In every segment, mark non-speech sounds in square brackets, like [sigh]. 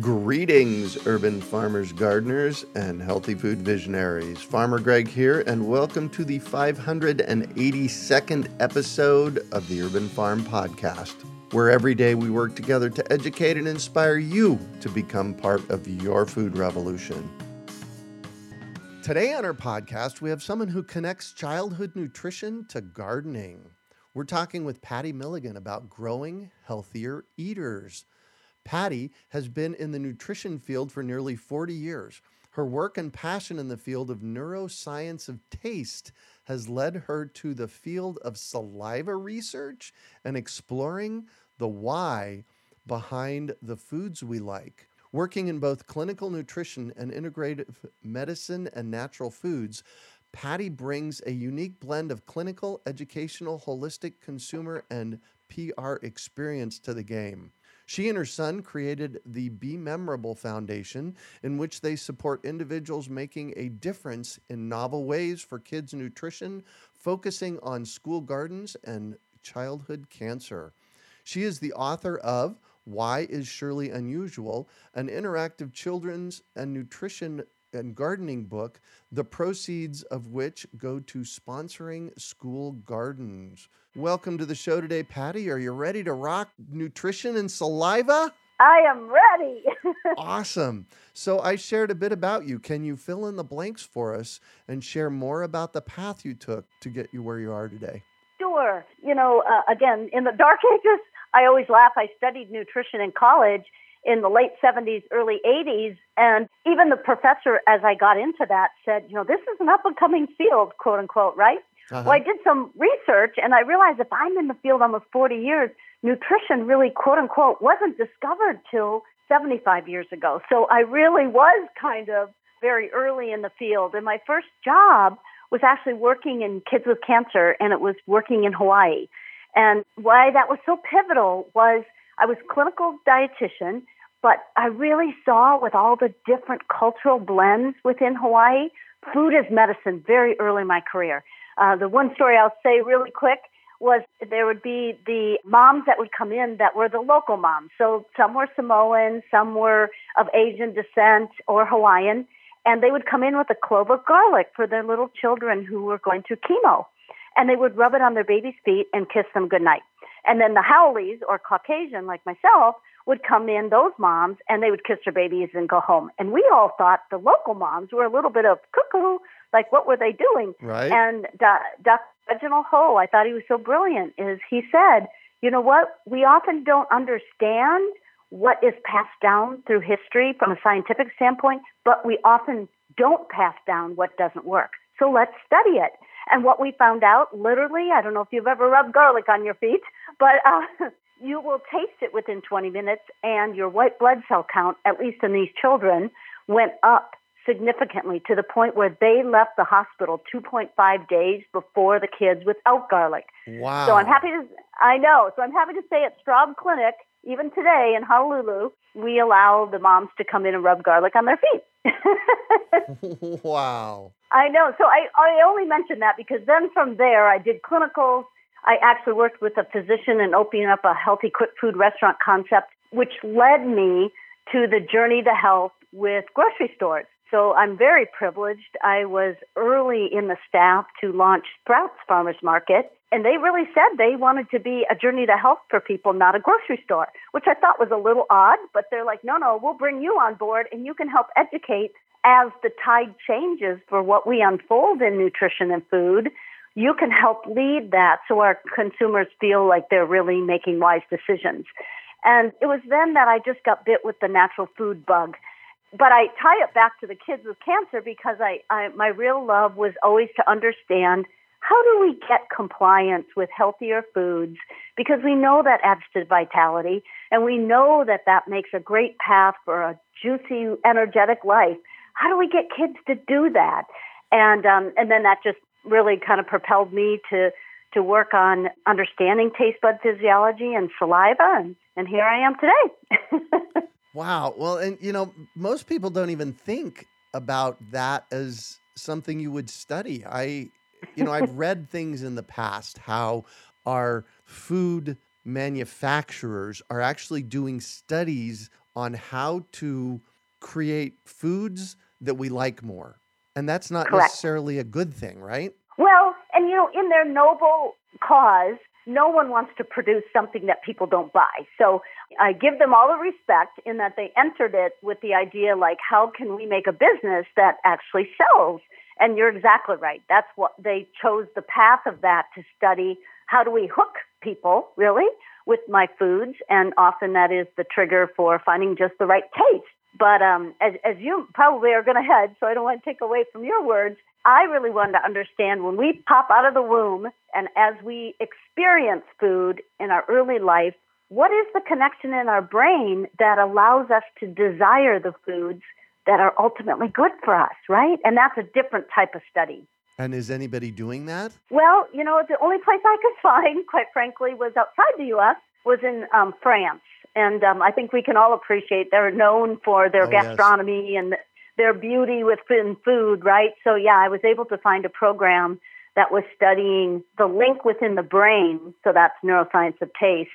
Greetings, urban farmers, gardeners, and healthy food visionaries. Farmer Greg here, and welcome to the 582nd episode of the Urban Farm Podcast, where every day we work together to educate and inspire you to become part of your food revolution. Today on our podcast, we have someone who connects childhood nutrition to gardening. We're talking with Patti Milligan about growing healthier eaters. Patti has been in the nutrition field for nearly 40 years. Her work and passion in the field of neuroscience of taste has led her to the field of saliva research and exploring the why behind the foods we like. Working in both clinical nutrition and integrative medicine and natural foods, Patti brings a unique blend of clinical, educational, holistic, consumer, and PR experience to the game. She and her son created the Be Memorable Foundation, in which they support individuals making a difference in novel ways for kids' nutrition, focusing on school gardens and childhood cancer. She is the author of Why is Shirley Unusual, an interactive children's and nutrition and gardening book, the proceeds of which go to sponsoring school gardens. Welcome to the show today, Patti. Are you ready to rock nutrition and saliva? I am ready. [laughs] awesome. So, I shared a bit about you. Can you fill in the blanks for us and share more about the path you took to get you where you are today? Sure. You know, uh, again, in the dark [laughs] ages, I always laugh. I studied nutrition in college in the late 70s, early 80s. And even the professor, as I got into that, said, you know, this is an up and coming field, quote unquote, right? Uh-huh. Well, I did some research and I realized if I'm in the field almost 40 years, nutrition really, quote unquote, wasn't discovered till 75 years ago. So I really was kind of very early in the field. And my first job was actually working in kids with cancer and it was working in Hawaii. And why that was so pivotal was I was clinical dietitian but I really saw with all the different cultural blends within Hawaii, food is medicine very early in my career. Uh, the one story I'll say really quick was there would be the moms that would come in that were the local moms. So some were Samoan, some were of Asian descent or Hawaiian, and they would come in with a clove of garlic for their little children who were going through chemo. And they would rub it on their baby's feet and kiss them goodnight. And then the haoles or Caucasian like myself, would come in, those moms, and they would kiss their babies and go home. And we all thought the local moms were a little bit of cuckoo, like what were they doing? Right. And Dr. Reginald Ho, I thought he was so brilliant, is he said, you know what? We often don't understand what is passed down through history from a scientific standpoint, but we often don't pass down what doesn't work. So let's study it. And what we found out, literally, I don't know if you've ever rubbed garlic on your feet, but uh, [laughs] you will taste it within 20 minutes, and your white blood cell count, at least in these children, went up significantly to the point where they left the hospital 2.5 days before the kids without garlic. Wow. So I'm happy to, I know. So I'm happy to say at Straub Clinic, even today in Honolulu, we allow the moms to come in and rub garlic on their feet. [laughs] [laughs] wow. I know. So I, I only mentioned that because then from there I did clinicals I actually worked with a physician in opening up a healthy quick food restaurant concept, which led me to the journey to health with grocery stores. So I'm very privileged. I was early in the staff to launch Sprouts Farmers Market, and they really said they wanted to be a journey to health for people, not a grocery store, which I thought was a little odd, but they're like, no, no, we'll bring you on board and you can help educate as the tide changes for what we unfold in nutrition and food. You can help lead that so our consumers feel like they're really making wise decisions. And it was then that I just got bit with the natural food bug. But I tie it back to the kids with cancer because I, I my real love was always to understand how do we get compliance with healthier foods? Because we know that adds to vitality and we know that that makes a great path for a juicy energetic life. How do we get kids to do that? And um, and then that just really kind of propelled me to to work on understanding taste bud physiology and saliva and, and here I am today [laughs] Wow. Well, and you know, most people don't even think about that as something you would study. I, you know, I've [laughs] read things in the past how our food manufacturers are actually doing studies on how to create foods that we like more. And that's not Correct. necessarily a good thing, right? Well, and you know, in their noble cause, no one wants to produce something that people don't buy. So I give them all the respect in that they entered it with the idea like, how can we make a business that actually sells? And you're exactly right. That's what they chose the path of that to study how do we hook people, really, with my foods. And often that is the trigger for finding just the right taste. But um, as, as you probably are going to head, so I don't want to take away from your words, I really wanted to understand when we pop out of the womb and as we experience food in our early life, what is the connection in our brain that allows us to desire the foods that are ultimately good for us, right? And that's a different type of study. And is anybody doing that? Well, you know, the only place I could [laughs] find, quite frankly, was outside the U.S., was in um, France. And um, I think we can all appreciate they're known for their oh, gastronomy yes. and their beauty within food, right? So, yeah, I was able to find a program that was studying the link within the brain, so that's neuroscience of taste,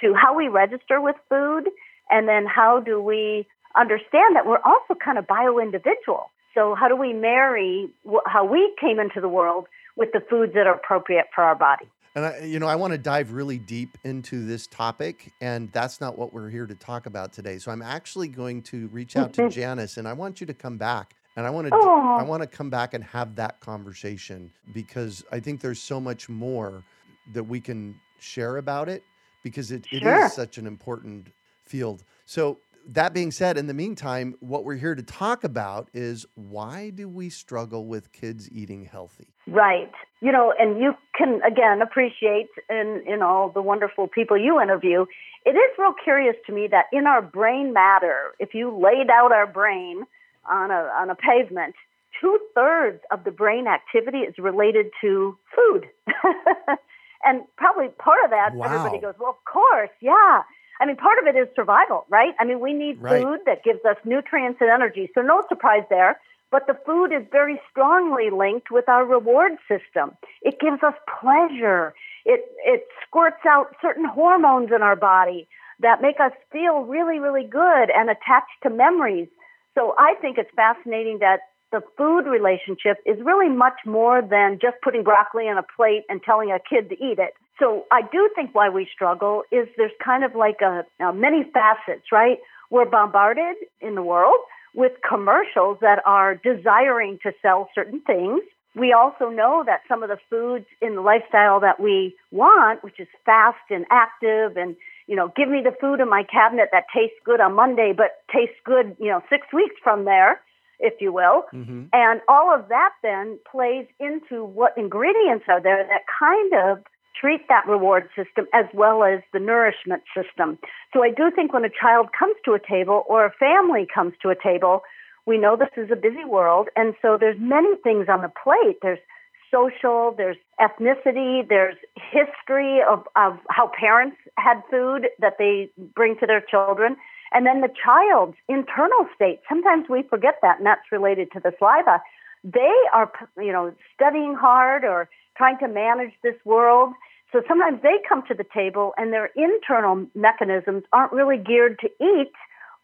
to how we register with food, and then how do we understand that we're also kind of bio individual. So, how do we marry how we came into the world with the foods that are appropriate for our body? And I, you know, I want to dive really deep into this topic, and that's not what we're here to talk about today. So I'm actually going to reach out to mm-hmm. Janice, and I want you to come back, and I want to, oh. I want to come back and have that conversation because I think there's so much more that we can share about it because it, it sure. is such an important field. So that being said, in the meantime, what we're here to talk about is why do we struggle with kids eating healthy? Right. You know, and you can again appreciate in in all the wonderful people you interview. It is real curious to me that in our brain matter, if you laid out our brain on a on a pavement, two thirds of the brain activity is related to food. [laughs] and probably part of that, wow. everybody goes, well, of course, yeah. I mean, part of it is survival, right? I mean, we need right. food that gives us nutrients and energy. So, no surprise there. But the food is very strongly linked with our reward system. It gives us pleasure. It, it squirts out certain hormones in our body that make us feel really, really good and attached to memories. So I think it's fascinating that the food relationship is really much more than just putting broccoli on a plate and telling a kid to eat it. So I do think why we struggle is there's kind of like a, a many facets, right? We're bombarded in the world with commercials that are desiring to sell certain things. We also know that some of the foods in the lifestyle that we want, which is fast and active and, you know, give me the food in my cabinet that tastes good on Monday, but tastes good, you know, six weeks from there, if you will. Mm-hmm. And all of that then plays into what ingredients are there that kind of treat that reward system as well as the nourishment system. So I do think when a child comes to a table or a family comes to a table, we know this is a busy world, and so there's many things on the plate. There's social, there's ethnicity, there's history of, of how parents had food that they bring to their children, and then the child's internal state. Sometimes we forget that, and that's related to the saliva. They are, you know, studying hard or trying to manage this world. So sometimes they come to the table and their internal mechanisms aren't really geared to eat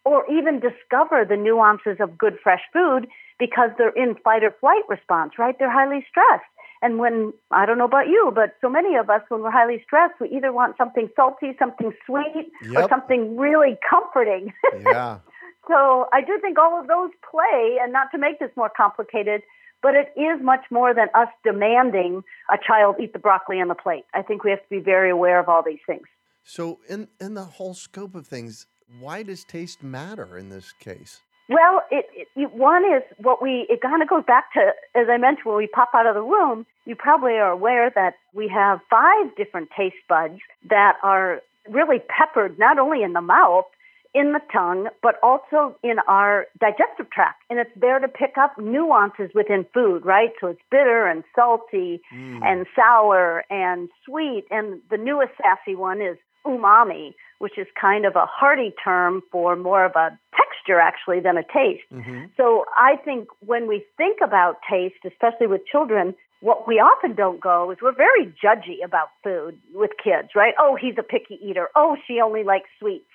or even discover the nuances of good fresh food because they're in fight or flight response, right? They're highly stressed. And when, I don't know about you, but so many of us, when we're highly stressed, we either want something salty, something sweet, yep. or something really comforting. [laughs] Yeah. so I do think all of those play, and not to make this more complicated, but it is much more than us demanding a child eat the broccoli on the plate. I think we have to be very aware of all these things. So, in, in the whole scope of things, why does taste matter in this case? Well, it, it, one is what we, it kind of goes back to, as I mentioned, when we pop out of the room, you probably are aware that we have five different taste buds that are really peppered not only in the mouth, in the tongue, but also in our digestive tract. And it's there to pick up nuances within food, right? So it's bitter and salty mm. and sour and sweet. And the newest sassy one is umami, which is kind of a hearty term for more of a texture actually than a taste. Mm-hmm. So I think when we think about taste, especially with children, what we often don't go is we're very judgy about food with kids, right? Oh, he's a picky eater. Oh, she only likes sweets.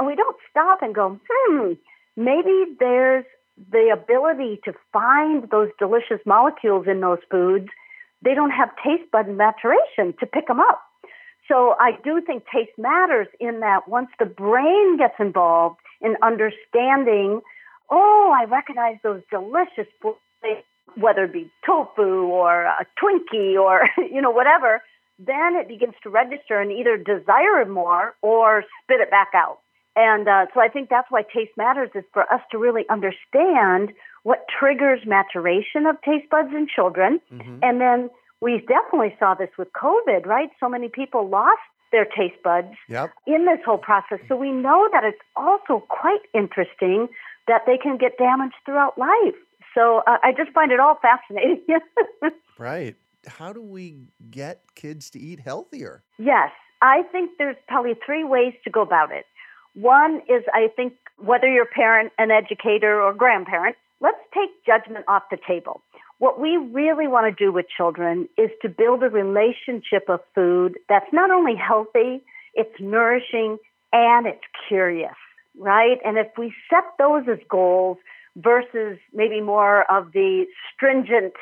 And we don't stop and go, hmm, maybe there's the ability to find those delicious molecules in those foods. They don't have taste bud maturation to pick them up. So I do think taste matters in that once the brain gets involved in understanding, oh, I recognize those delicious whether it be tofu or a Twinkie or, [laughs] you know, whatever, then it begins to register and either desire more or spit it back out. And uh, so I think that's why taste matters is for us to really understand what triggers maturation of taste buds in children mm-hmm. and then we definitely saw this with COVID, right? So many people lost their taste buds yep. in this whole process. So we know that it's also quite interesting that they can get damaged throughout life. So uh, I just find it all fascinating. [laughs] right. How do we get kids to eat healthier? Yes, I think there's probably three ways to go about it. One is I think whether you're a parent, an educator, or grandparent, let's take judgment off the table. What we really want to do with children is to build a relationship of food that's not only healthy, it's nourishing, and it's curious, right? And if we set those as goals versus maybe more of the stringent,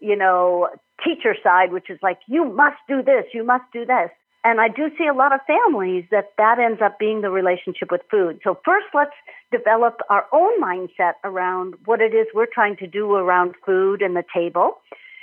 you know, teacher side, which is like, you must do this, you must do this, and I do see a lot of families that that ends up being the relationship with food. So first, let's develop our own mindset around what it is we're trying to do around food and the table.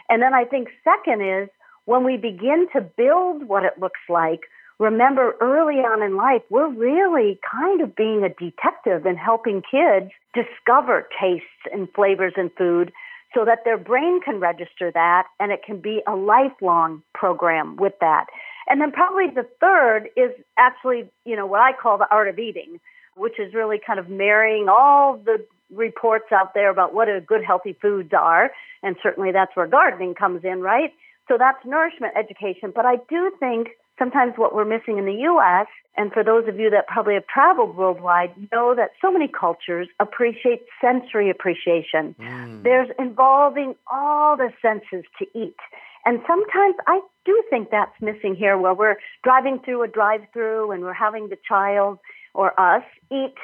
And then I think second is when we begin to build what it looks like, remember early on in life, we're really kind of being a detective and helping kids discover tastes and flavors in food so that their brain can register that and it can be a lifelong program with that. And then probably the third is actually, you know, what I call the art of eating, which is really kind of marrying all the reports out there about what a good healthy foods are. And certainly that's where gardening comes in, right? So that's nourishment education. But I do think sometimes what we're missing in the US, and for those of you that probably have traveled worldwide, know that so many cultures appreciate sensory appreciation. Mm. There's involving all the senses to eat. And sometimes I do think that's missing here where we're driving through a drive through and we're having the child or us eat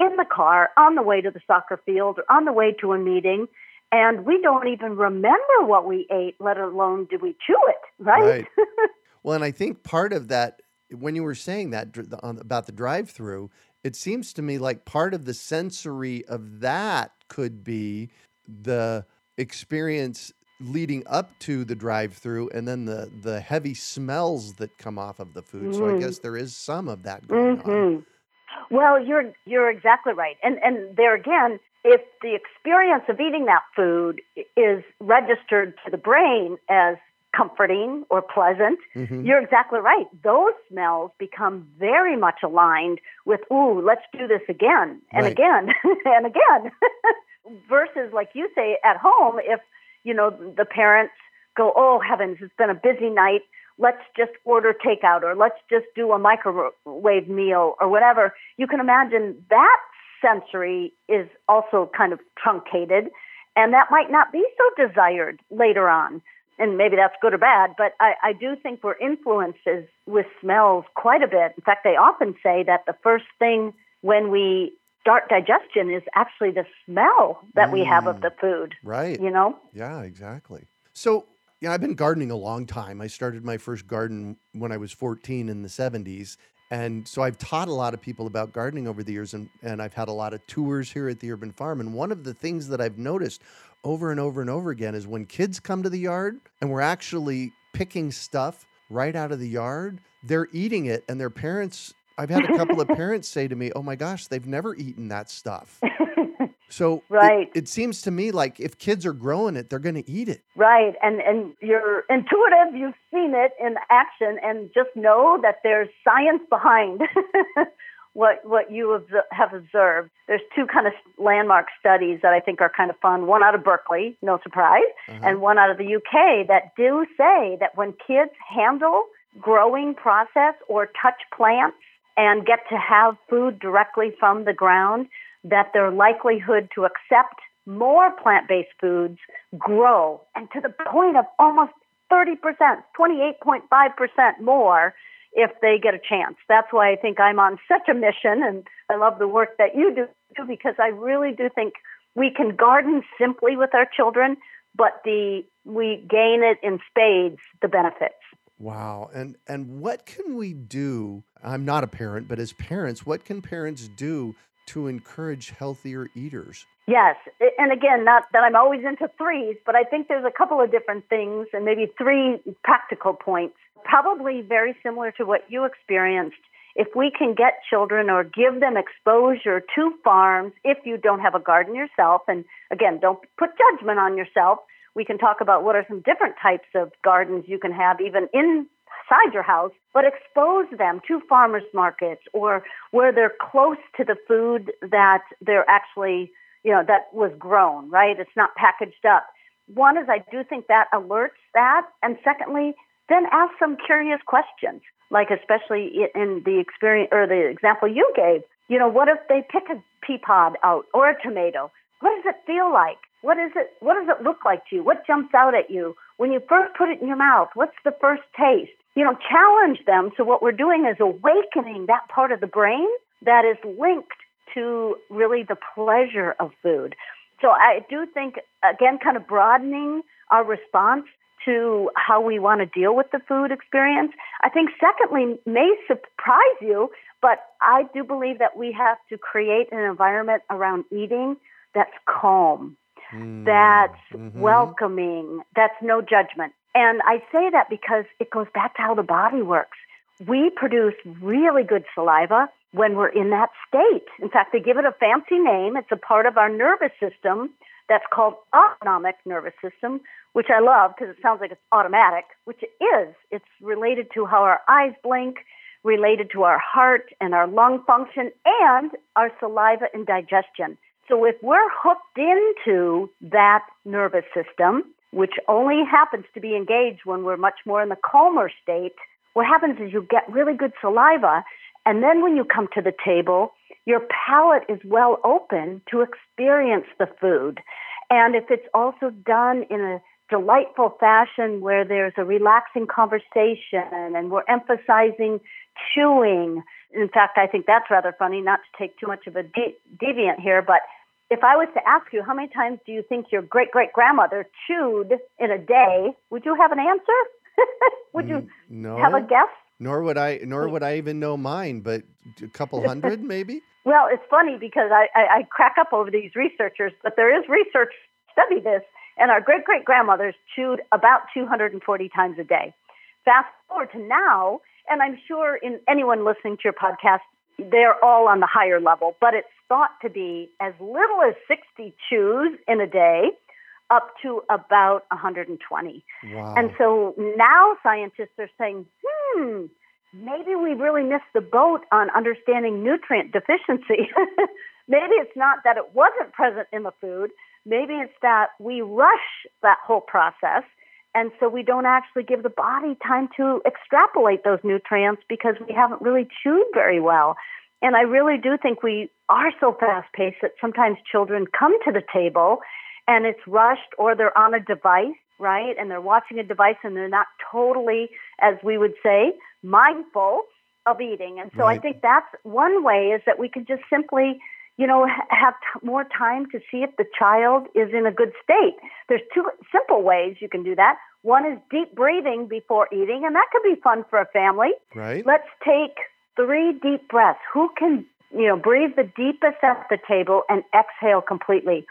in the car on the way to the soccer field or on the way to a meeting and we don't even remember what we ate, let alone do we chew it, right? right. [laughs] well, and I think part of that, when you were saying that about the drive through, it seems to me like part of the sensory of that could be the experience leading up to the drive-through and then the the heavy smells that come off of the food. Mm. So I mm-hmm. guess there is some of that going mm-hmm. on. Well, you're you're exactly right. And and there again, if the experience of eating that food is registered to the brain as comforting or pleasant, mm-hmm. you're exactly right. Those smells become very much aligned with, ooh, let's do this again and right. again [laughs] and again. [laughs] Versus, like you say, at home, if you know, the parents go, oh heavens, it's been a busy night. Let's just order takeout or let's just do a microwave meal or whatever. You can imagine that sensory is also kind of truncated and that might not be so desired later on. And maybe that's good or bad, but I, I do think we're influenced with smells quite a bit. In fact, they often say that the first thing when we start digestion is actually the smell that mm. we have of mm. the food. Right. You know? Yeah, exactly. So, yeah, I've been gardening a long time. I started my first garden when I was 14 in the 70s. And so I've taught a lot of people about gardening over the years, and, and I've had a lot of tours here at the urban farm. And one of the things that I've noticed over and over and over again is when kids come to the yard and we're actually picking stuff right out of the yard, they're eating it, and their parents. I've had a couple of [laughs] parents say to me, "Oh my gosh, they've never eaten that stuff." [laughs] So right. It, it, seems to me like if kids are growing it, they're going to eat it. Right. And and you're intuitive, you've seen it in action and just know that there's science behind [laughs] what what you have observed. There's two kind of landmark studies that I think are kind of fun. One out of Berkeley, no surprise, uh-huh. and one out of the UK that do say that when kids handle growing process or touch plants and get to have food directly from the ground, that their likelihood to accept more plant based foods grow and to the point of almost 30%, 28.5% more if they get a chance. That's why I think I'm on such a mission and I love the work that you do because I really do think we can garden simply with our children, but the we gain it in spades the benefits. Wow. And and what can we do? I'm not a parent, but as parents, what can parents do to encourage healthier eaters? Yes. And again, not that I'm always into threes, but I think there's a couple of different things and maybe three practical points, probably very similar to what you experienced. If we can get children or give them exposure to farms, if you don't have a garden yourself, and again, don't put judgment on yourself, we can talk about what are some different types of gardens you can have even in outside your house, but expose them to farmers markets or where they're close to the food that they're actually, you know, that was grown, right? It's not packaged up. One is I do think that alerts that. And secondly, then ask some curious questions, like especially in the experience or the example you gave. You know, what if they pick a pea pod out or a tomato? What does it feel like? What is it? What does it look like to you? What jumps out at you when you first put it in your mouth? What's the first taste? You know, challenge them. So what we're doing is awakening that part of the brain that is linked to really the pleasure of food. So I do think, again, kind of broadening our response to how we want to deal with the food experience. I think, secondly, may surprise you, but I do believe that we have to create an environment around eating that's calm, mm. that's mm-hmm. welcoming, that's no judgment. And I say that because it goes back to how the body works. We produce really good saliva when we're in that state. In fact, they give it a fancy name. It's a part of our nervous system that's called autonomic nervous system, which I love because it sounds like it's automatic, which it is. It's related to how our eyes blink, related to our heart and our lung function, and our saliva and digestion. So if we're hooked into that nervous system, which only happens to be engaged when we're much more in the calmer state, what happens is you get really good saliva. And then when you come to the table, your palate is well open to experience the food. And if it's also done in a delightful fashion where there's a relaxing conversation and we're emphasizing chewing. In fact, I think that's rather funny, not to take too much of a de- deviant here, but if I was to ask you how many times do you think your great great grandmother chewed in a day, would you have an answer? [laughs] would you mm, no, have a guess? Nor would I. Nor mm. would I even know mine. But a couple [laughs] hundred, maybe. Well, it's funny because I, I, I crack up over these researchers, but there is research study this, and our great great grandmothers chewed about 240 times a day. Fast forward to now, and I'm sure in anyone listening to your podcast, they're all on the higher level, but it's thought to be as little as 60 chews in a day up to about 120. Wow. And so now scientists are saying, hmm, maybe we really missed the boat on understanding nutrient deficiency. [laughs] maybe it's not that it wasn't present in the food. Maybe it's that we rush that whole process. And so we don't actually give the body time to extrapolate those nutrients because we haven't really chewed very well. And I really do think we are so fast paced that sometimes children come to the table and it's rushed or they're on a device right? And they're watching a device and they're not totally, as we would say, mindful of eating. And so right. I think that's one way is that we can just simply, you know, have t- more time to see if the child is in a good state. There's two simple ways you can do that. One is deep breathing before eating, and that could be fun for a family. Right. Let's take three deep breaths. Who can, you know, breathe the deepest at the table and exhale completely?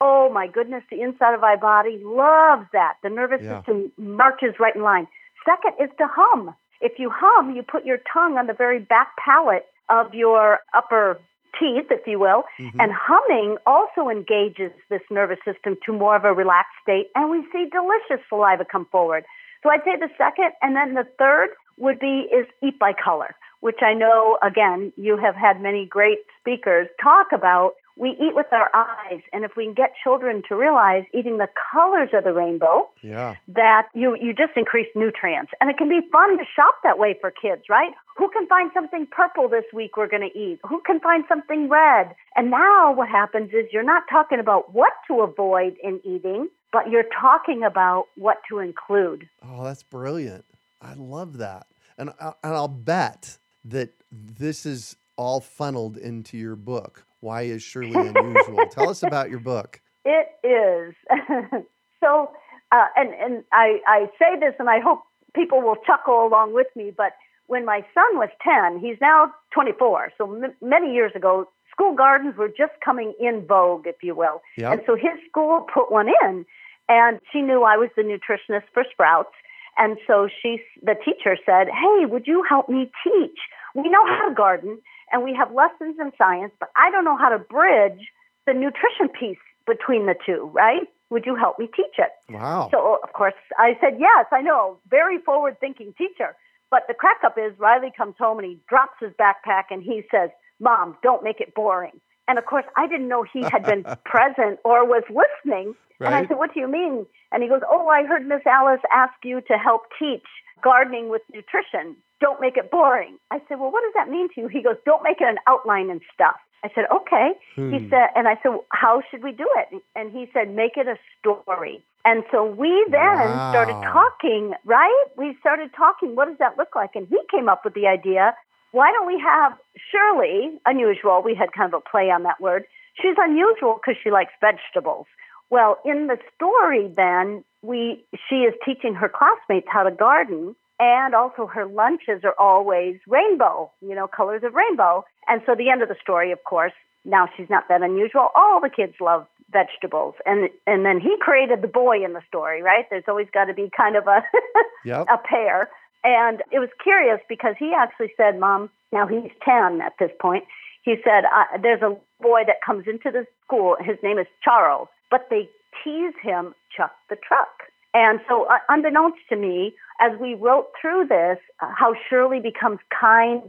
Oh my goodness, the inside of my body loves that. The nervous yeah. system marches right in line. Second is to hum. If you hum, you put your tongue on the very back palate of your upper teeth, if you will, mm-hmm. and humming also engages this nervous system to more of a relaxed state, and we see delicious saliva come forward. So I'd say the second, and then the third would be is eat by color, which I know again you have had many great speakers talk about we eat with our eyes. And if we can get children to realize eating the colors of the rainbow yeah. that you you just increase nutrients. And it can be fun to shop that way for kids right? Who can find something purple this week we're going to eat? Who can find something red? And now what happens is you're not talking about what to avoid in eating but you're talking about what to include. Oh that's brilliant. I love that. And, I, and i'll bet that this is all funneled into your book why is Shirley unusual? Tell us about your book. [laughs] It is. [laughs] so, uh, and, and I, I say this and I hope people will chuckle along with me, but when my son was 10, he's now 24. So m- many years ago, school gardens were just coming in vogue, if you will. Yep. And so his school put one in, and she knew I was the nutritionist for Sprouts. And so she, the teacher said, Hey, would you help me teach? We know how to garden and we have lessons in science, but I don't know how to bridge the nutrition piece between the two, right? Would you help me teach it? Wow. So, of course, I said, Yes, I know. Very forward thinking teacher. But the crack up is Riley comes home and he drops his backpack and he says, Mom, don't make it boring. And of course, I didn't know he had been [laughs] present or was listening. Right. And I said, What do you mean? And he goes, Oh, I heard Miss Alice ask you to help teach gardening with nutrition. Don't make it boring. I said, Well, what does that mean to you? He goes, Don't make it an outline and stuff. I said, Okay. Hmm. He said, and I said, How should we do it? And he said, Make it a story. And so we then wow. started talking, right? We started talking, what does that look like? And he came up with the idea why don't we have Shirley, unusual, we had kind of a play on that word. She's unusual because she likes vegetables. Well, in the story, then we she is teaching her classmates how to garden, and also her lunches are always rainbow, you know, colors of rainbow. And so the end of the story, of course, now she's not that unusual. All the kids love vegetables, and and then he created the boy in the story, right? There's always got to be kind of a [laughs] yep. a pair. And it was curious because he actually said, "Mom, now he's ten at this point." He said, "There's a boy that comes into the school. His name is Charles, but they tease him Chuck the Truck." And so, uh, unbeknownst to me, as we wrote through this, uh, how Shirley becomes kind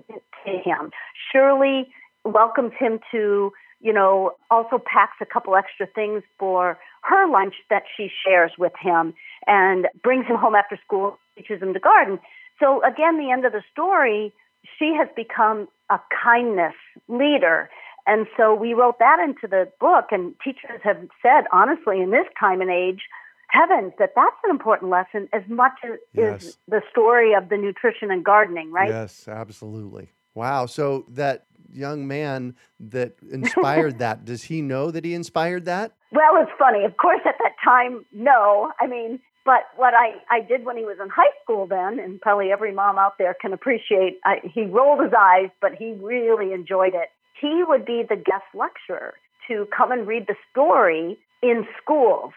to him. Shirley welcomes him to, you know, also packs a couple extra things for her lunch that she shares with him and brings him home after school, teaches him to garden. So, again, the end of the story, she has become a kindness leader. And so we wrote that into the book, and teachers have said, honestly, in this time and age, heavens that that's an important lesson as much as yes. is the story of the nutrition and gardening, right? Yes, absolutely. Wow. So that young man that inspired that, [laughs] does he know that he inspired that? Well, it's funny. Of course, at that time, no. I mean, but what I, I did when he was in high school then, and probably every mom out there can appreciate, I, he rolled his eyes, but he really enjoyed it. He would be the guest lecturer to come and read the story in schools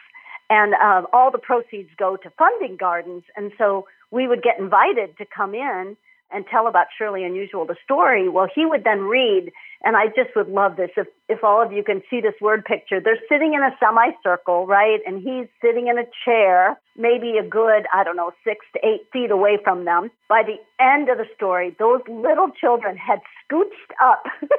and uh, all the proceeds go to funding gardens. And so we would get invited to come in and tell about Shirley Unusual, the story. Well, he would then read, and I just would love this. If, if all of you can see this word picture, they're sitting in a semicircle, right? And he's sitting in a chair, maybe a good, I don't know, six to eight feet away from them. By the end of the story, those little children had scooched up. [laughs]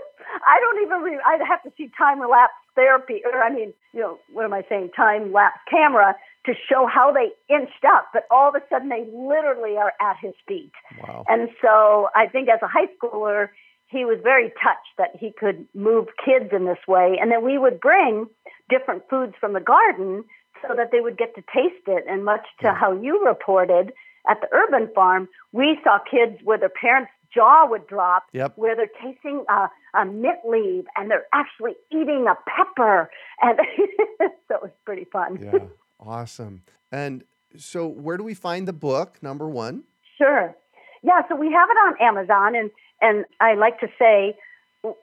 I don't even, re- I'd have to see time lapse therapy, or I mean, you know, what am I saying? Time lapse camera to show how they inched up, but all of a sudden they literally are at his feet. Wow. And so I think as a high schooler, he was very touched that he could move kids in this way. And then we would bring different foods from the garden so that they would get to taste it. And much to how you reported at the urban farm, we saw kids where their parents' jaw would drop, Yep. where they're tasting a, a mint leaf and they're actually eating a pepper. And [laughs] so it was pretty fun. Yeah. Awesome. And so, where do we find the book? Number one. Sure. Yeah, so we have it on Amazon, and, and I like to say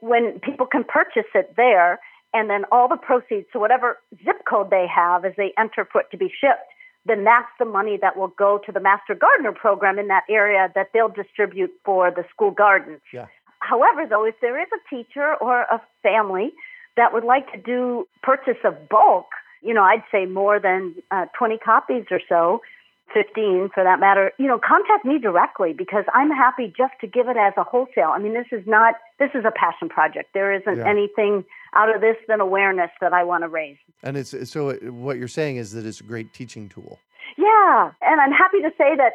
when people can purchase it there, and then all the proceeds, so whatever zip code they have as they enter for it to be shipped, then that's the money that will go to the Master Gardener program in that area that they'll distribute for the school gardens. Yeah. However, though, if there is a teacher or a family that would like to do purchase of bulk, you know, I'd say more than uh, 20 copies or so, 15 for that matter, you know, contact me directly because I'm happy just to give it as a wholesale. I mean, this is not, this is a passion project. There isn't Yeah. anything out of this than awareness that I want to raise. And it's so what you're saying is that it's a great teaching tool. Yeah, and I'm happy to say that,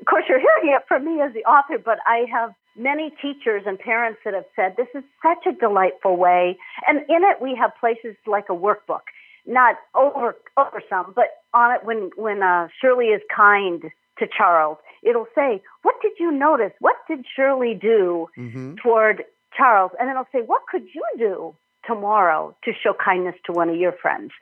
of course, you're hearing it from me as the author, but I have many teachers and parents that have said this is such a delightful way. And in it, we have places like a workbook, not over over some, but on it when when uh, Shirley is kind to Charles, it'll say, "What did you notice? What did Shirley do Mm-hmm. toward Charles?" And then it'll say, "What could you do tomorrow to show kindness to one of your friends?"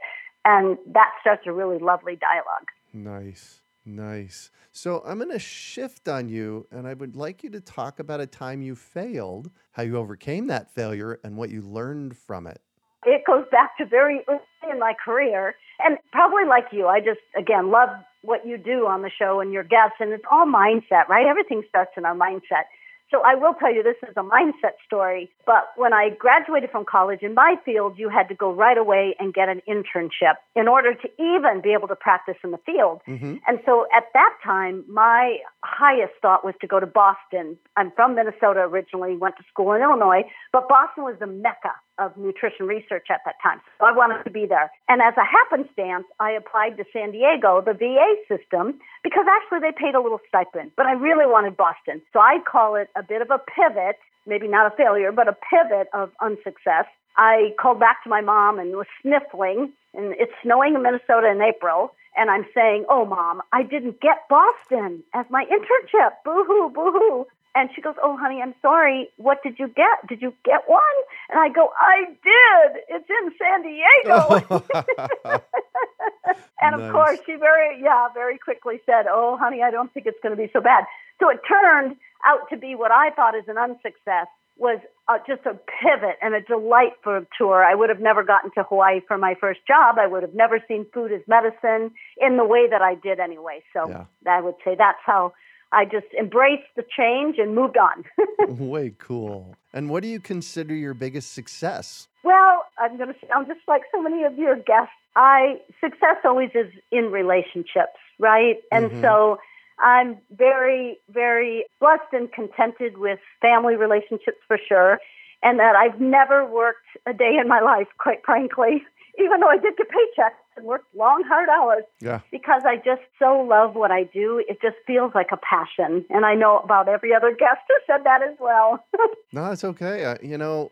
And that starts a really lovely dialogue. Nice, nice. So I'm going to shift on you, and I would like you to talk about a time you failed, how you overcame that failure, and what you learned from it. it goes back to very early in my career. And probably like you, I just, again, love what you do on the show and your guests. And it's all mindset, right? Everything starts in our mindset. So I will tell you this is a mindset story. But when I graduated from college in my field, you had to go right away and get an internship in order to even be able to practice in the field. Mm-hmm. And so at that time, my highest thought was to go to Boston. I'm from Minnesota originally, went to school in Illinois, but Boston was the mecca of nutrition research at that time. So I wanted to be there. And as a happenstance, I applied to San Diego, the VA system, because actually they paid a little stipend, but I really wanted Boston. So I call it a bit of a pivot, maybe not a failure, but a pivot of unsuccess. I called back to my mom and was sniffling, and it's snowing in Minnesota in April. And I'm saying, Oh, mom, I didn't get Boston as my internship. Boo hoo, boo hoo. And she goes, Oh, honey, I'm sorry. What did you get? Did you get one? And I go, I did. It's in San Diego. [laughs] [laughs] and of Nice. course, she very, yeah, very quickly said, Oh, honey, I don't think it's going to be so bad. So it turned out to be what I thought is an unsuccess was uh, just a pivot and a delightful tour. I would have never gotten to Hawaii for my first job. I would have never seen food as medicine in the way that I did anyway. So Yeah. I would say that's how I just embraced the change and moved on. [laughs] Way cool. And what do you consider your biggest success? Well, I'm going to sound just like so many of your guests. I success always is in relationships, right? And Mhm. so I'm very, very blessed and contented with family relationships for sure, and that I've never worked a day in my life, quite frankly, even though I did get paychecks and worked long, hard hours Yeah. because I just so love what I do. It just feels like a passion, and I know about every other guest who said that as well. [laughs] No, it's okay. Uh, you know,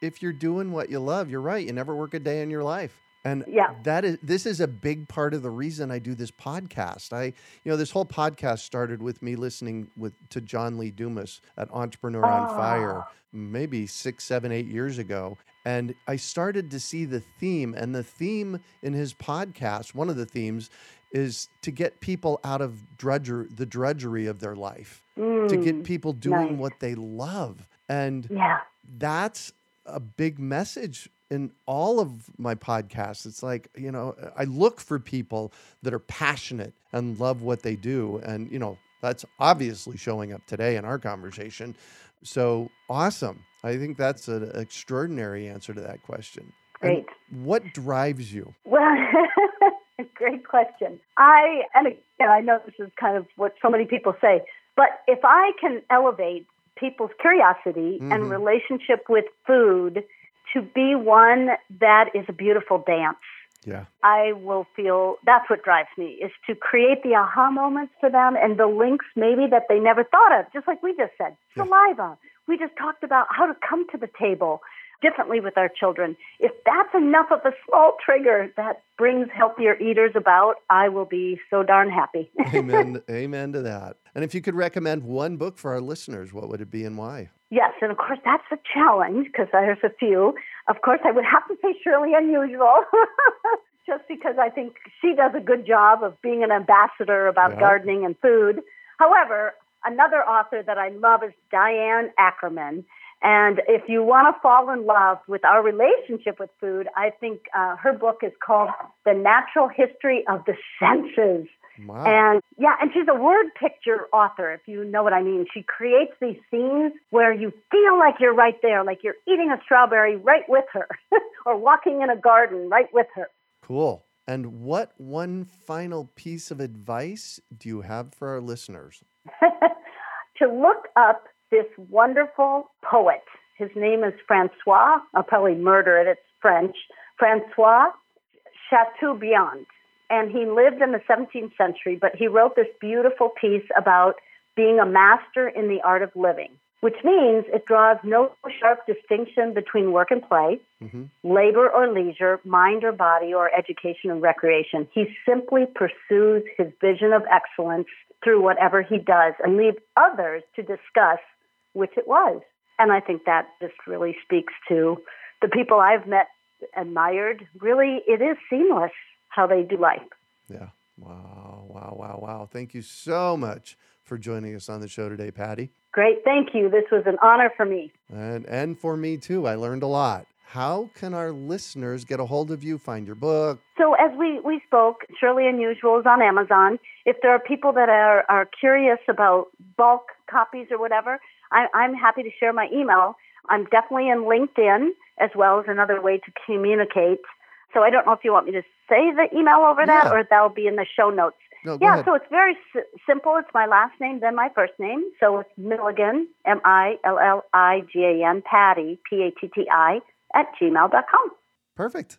if you're doing what you love, you're right. You never work a day in your life. And Yeah. that is this is a big part of the reason I do this podcast. I you know, this whole podcast started with me listening with to John Lee Dumas at Entrepreneur on Fire, maybe six, seven, eight years ago. And I started to see the theme, and the theme in his podcast, one of the themes, is to get people out of drudger the drudgery of their life, to get Mm, people doing nice. what they love. And yeah. that's a big message in all of my podcasts. It's like, you know, I look for people that are passionate and love what they do. And, you know, that's obviously showing up today in our conversation. So awesome. I think that's an extraordinary answer to that question. And Great. what drives you? Well, [laughs] great question. I and again, I know this is kind of what so many people say, but if I can elevate people's curiosity Mhm. and relationship with food to be one that is a beautiful dance, Yeah. I will feel that's what drives me is to create the aha moments for them and the links maybe that they never thought of, just like we just said. Yeah. Saliva. We just talked about how to come to the table. Differently with our children. If that's enough of a small trigger that brings healthier eaters about, I will be so darn happy. [laughs] amen. Amen to that. And if you could recommend one book for our listeners, what would it be and why? Yes, and of course that's a challenge because there's a few. Of course, I would have to say Shirley Unusual, [laughs] just because I think she does a good job of being an ambassador about yeah. gardening and food. However, another author that I love is Diane Ackerman. And if you want to fall in love with our relationship with food, I think uh, her book is called The Natural History of the Senses. Wow. And yeah, and she's a word picture author, if you know what I mean. She creates these scenes where you feel like you're right there, like you're eating a strawberry right with her, [laughs] or walking in a garden right with her. Cool. And what one final piece of advice do you have for our listeners? [laughs] to look up this wonderful poet. His name is Francois. I'll probably murder it. It's French. Francois Chateaubriand and he lived in the 17th century, but he wrote this beautiful piece about being a master in the art of living, which means it draws no sharp distinction between work and play, mm-hmm. labor or leisure, mind or body, or education and recreation. He simply pursues his vision of excellence through whatever he does and leaves others to discuss which it was. And I think that just really speaks to the people I've met, admired. Really, it is seamless how they do life. Yeah. Wow. Wow. Wow. Wow. Thank you so much for joining us on the show today, Patti. Great. Thank you. This was an honor for me. And and for me too. I learned a lot. How can our listeners get a hold of you, find your book? So as we, we spoke, Shirley Unusual is on Amazon. If there are people that are, are curious about bulk copies or whatever, I, I'm happy to share my email. I'm definitely in LinkedIn as well as another way to communicate. So I don't know if you want me to say the email over that yeah. or that'll be in the show notes. No, yeah, ahead. so it's very s- simple. It's my last name, then my first name. So it's Milligan, M I L L I G A N, Patti, P A T T I, at gmail.com. Perfect.